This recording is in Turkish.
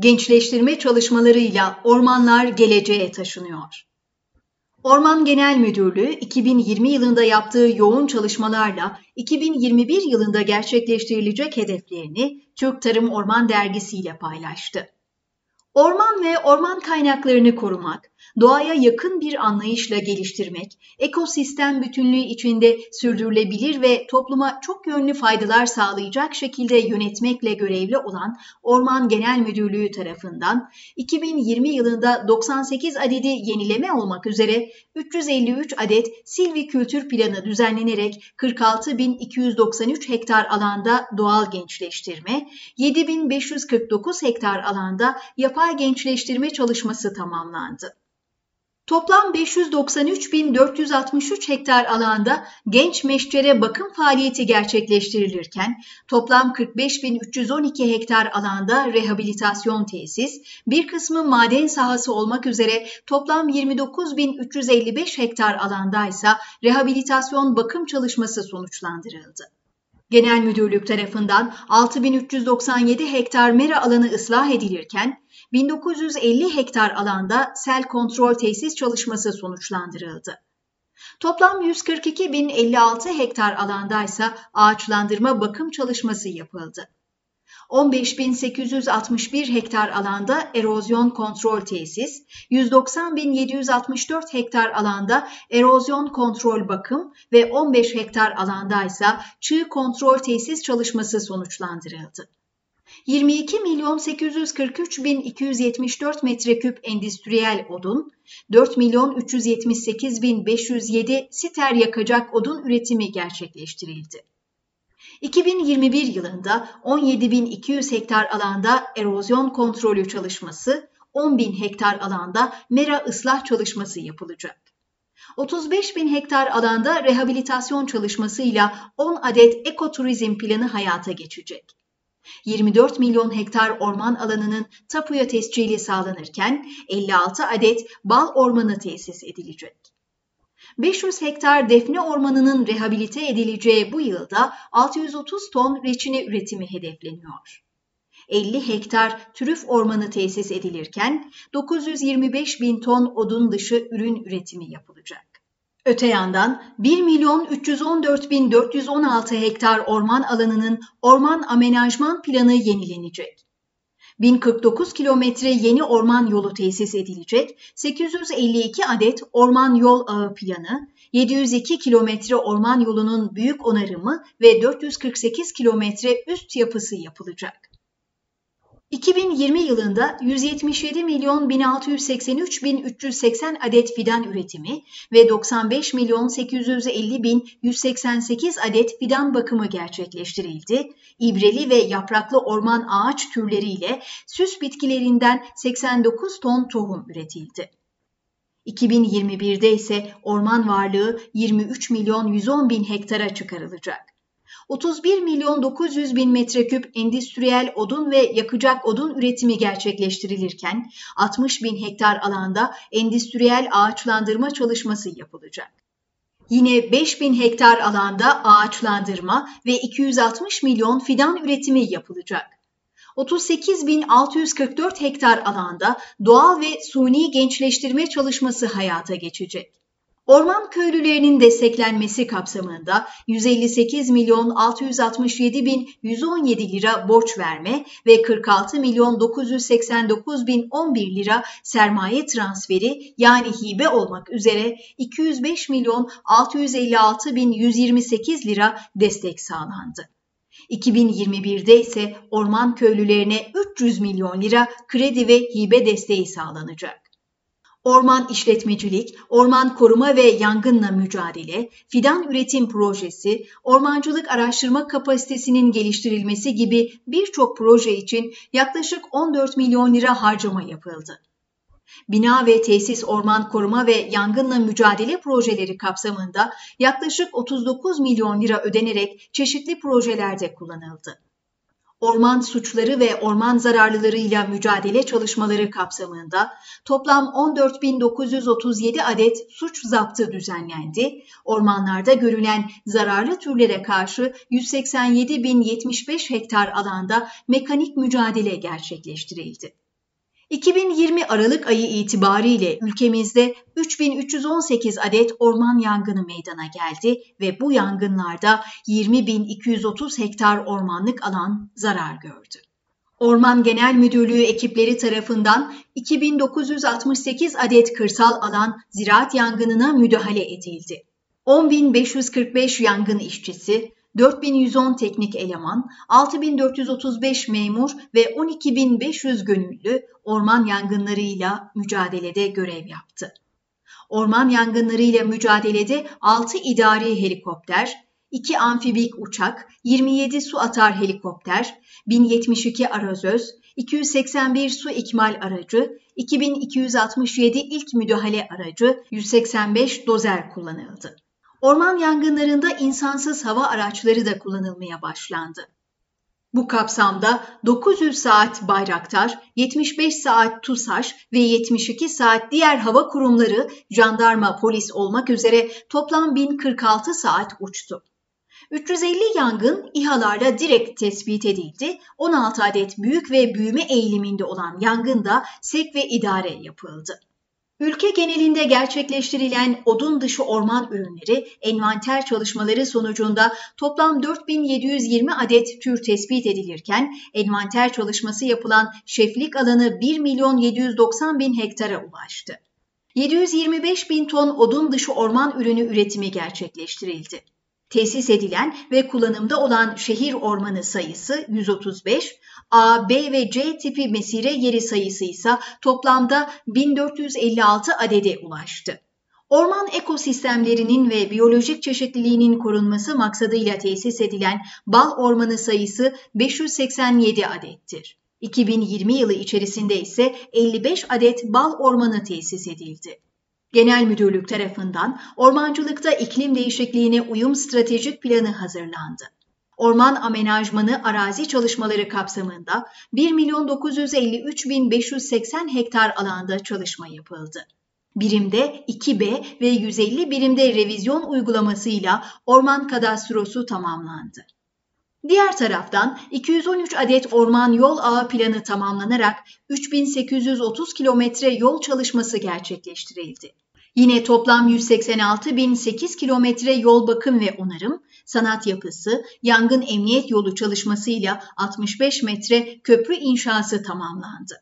Gençleştirme çalışmalarıyla ormanlar geleceğe taşınıyor. Orman Genel Müdürlüğü 2020 yılında yaptığı yoğun çalışmalarla 2021 yılında gerçekleştirilecek hedeflerini Türk Tarım Orman Dergisi ile paylaştı. Orman ve orman kaynaklarını korumak, doğaya yakın bir anlayışla geliştirmek, ekosistem bütünlüğü içinde sürdürülebilir ve topluma çok yönlü faydalar sağlayacak şekilde yönetmekle görevli olan Orman Genel Müdürlüğü tarafından 2020 yılında 98 adedi yenileme olmak üzere 353 adet silvikültür planı düzenlenerek 46.293 hektar alanda doğal gençleştirme, 7.549 hektar alanda yapay gençleştirme çalışması tamamlandı. Toplam 593.463 hektar alanda genç meşcere bakım faaliyeti gerçekleştirilirken toplam 45.312 hektar alanda rehabilitasyon tesis, bir kısmı maden sahası olmak üzere toplam 29.355 hektar alanda ise rehabilitasyon bakım çalışması sonuçlandırıldı. Genel Müdürlük tarafından 6397 hektar mera alanı ıslah edilirken 1950 hektar alanda sel kontrol tesis çalışması sonuçlandırıldı. Toplam 142.056 hektar alanda ise ağaçlandırma bakım çalışması yapıldı. 15.861 hektar alanda erozyon kontrol tesis, 190.764 hektar alanda erozyon kontrol bakım ve 15 hektar alanda ise çığ kontrol tesis çalışması sonuçlandırıldı. 22 milyon 843 bin 274 metreküp endüstriyel odun, 4 milyon 378 bin 507 siter yakacak odun üretimi gerçekleştirildi. 2021 yılında 17.200 hektar alanda erozyon kontrolü çalışması, 10.000 hektar alanda mera ıslah çalışması yapılacak. 35 bin hektar alanda rehabilitasyon çalışmasıyla 10 adet ekoturizm planı hayata geçecek. 24 milyon hektar orman alanının tapuya tescili sağlanırken 56 adet bal ormanı tesis edilecek. 500 hektar defne ormanının rehabilite edileceği bu yılda 630 ton reçine üretimi hedefleniyor. 50 hektar trüf ormanı tesis edilirken 925 bin ton odun dışı ürün üretimi yapılacak. Öte yandan 1 milyon 314 bin 416 hektar orman alanının orman amenajman planı yenilenecek. 1049 kilometre yeni orman yolu tesis edilecek, 852 adet orman yol ağı planı, 702 kilometre orman yolunun büyük onarımı ve 448 kilometre üst yapısı yapılacak. 2020 yılında 177 milyon 1683 bin 380 adet fidan üretimi ve 95 milyon 850 bin 188 adet fidan bakımı gerçekleştirildi. İbreli ve yapraklı orman ağaç türleriyle süs bitkilerinden 89 ton tohum üretildi. 2021'de ise orman varlığı 23 milyon 110 bin hektara çıkarılacak. 31 milyon 900 bin metreküp endüstriyel odun ve yakacak odun üretimi gerçekleştirilirken 60 bin hektar alanda endüstriyel ağaçlandırma çalışması yapılacak. Yine 5 bin hektar alanda ağaçlandırma ve 260 milyon fidan üretimi yapılacak. 38.644 hektar alanda doğal ve suni gençleştirme çalışması hayata geçecek. Orman köylülerinin desteklenmesi kapsamında 158 milyon 667 bin 117 lira borç verme ve 46 milyon 989 bin 11 lira sermaye transferi yani hibe olmak üzere 205 milyon 656 bin 128 lira destek sağlandı. 2021'de ise orman köylülerine 300 milyon lira kredi ve hibe desteği sağlanacak. Orman işletmecilik, orman koruma ve yangınla mücadele, fidan üretim projesi, ormancılık araştırma kapasitesinin geliştirilmesi gibi birçok proje için yaklaşık 14 milyon lira harcama yapıldı. Bina ve tesis orman koruma ve yangınla mücadele projeleri kapsamında yaklaşık 39 milyon lira ödenerek çeşitli projelerde kullanıldı. Orman suçları ve orman zararlılarıyla mücadele çalışmaları kapsamında toplam 14.937 adet suç zaptı düzenlendi. Ormanlarda görülen zararlı türlere karşı 187.075 hektar alanda mekanik mücadele gerçekleştirildi. 2020 Aralık ayı itibariyle ülkemizde 3318 adet orman yangını meydana geldi ve bu yangınlarda 20.230 hektar ormanlık alan zarar gördü. Orman Genel Müdürlüğü ekipleri tarafından 2968 adet kırsal alan ziraat yangınına müdahale edildi. 10.545 yangın işçisi, 4110 teknik eleman, 6435 memur ve 12500 gönüllü orman yangınlarıyla mücadelede görev yaptı. Orman yangınlarıyla mücadelede 6 idari helikopter, 2 amfibik uçak, 27 su atar helikopter, 1072 arazöz, 281 su ikmal aracı, 2267 ilk müdahale aracı, 185 dozer kullanıldı. Orman yangınlarında insansız hava araçları da kullanılmaya başlandı. Bu kapsamda 900 saat Bayraktar, 75 saat TUSAŞ ve 72 saat diğer hava kurumları, jandarma, polis olmak üzere toplam 1046 saat uçtu. 350 yangın İHA'larla direkt tespit edildi. 16 adet büyük ve büyüme eğiliminde olan yangında sek ve idare yapıldı. Ülke genelinde gerçekleştirilen odun dışı orman ürünleri envanter çalışmaları sonucunda toplam 4720 adet tür tespit edilirken envanter çalışması yapılan şeflik alanı 1 milyon 790 bin hektara ulaştı. 725 bin ton odun dışı orman ürünü üretimi gerçekleştirildi. Tesis edilen ve kullanımda olan şehir ormanı sayısı 135, A, B ve C tipi mesire yeri sayısı ise toplamda 1456 adede ulaştı. Orman ekosistemlerinin ve biyolojik çeşitliliğinin korunması maksadıyla tesis edilen bal ormanı sayısı 587 adettir. 2020 yılı içerisinde ise 55 adet bal ormanı tesis edildi. Genel Müdürlük tarafından ormancılıkta iklim değişikliğine uyum stratejik planı hazırlandı. Orman amenajmanı arazi çalışmaları kapsamında 1 milyon 953 bin 580 hektar alanda çalışma yapıldı. Birimde 2B ve 150 birimde revizyon uygulamasıyla orman kadastrosu tamamlandı. Diğer taraftan 213 adet orman yol ağı planı tamamlanarak 3830 kilometre yol çalışması gerçekleştirildi. Yine toplam 186.008 kilometre yol bakım ve onarım, sanat yapısı, yangın emniyet yolu çalışmasıyla 65 metre köprü inşası tamamlandı.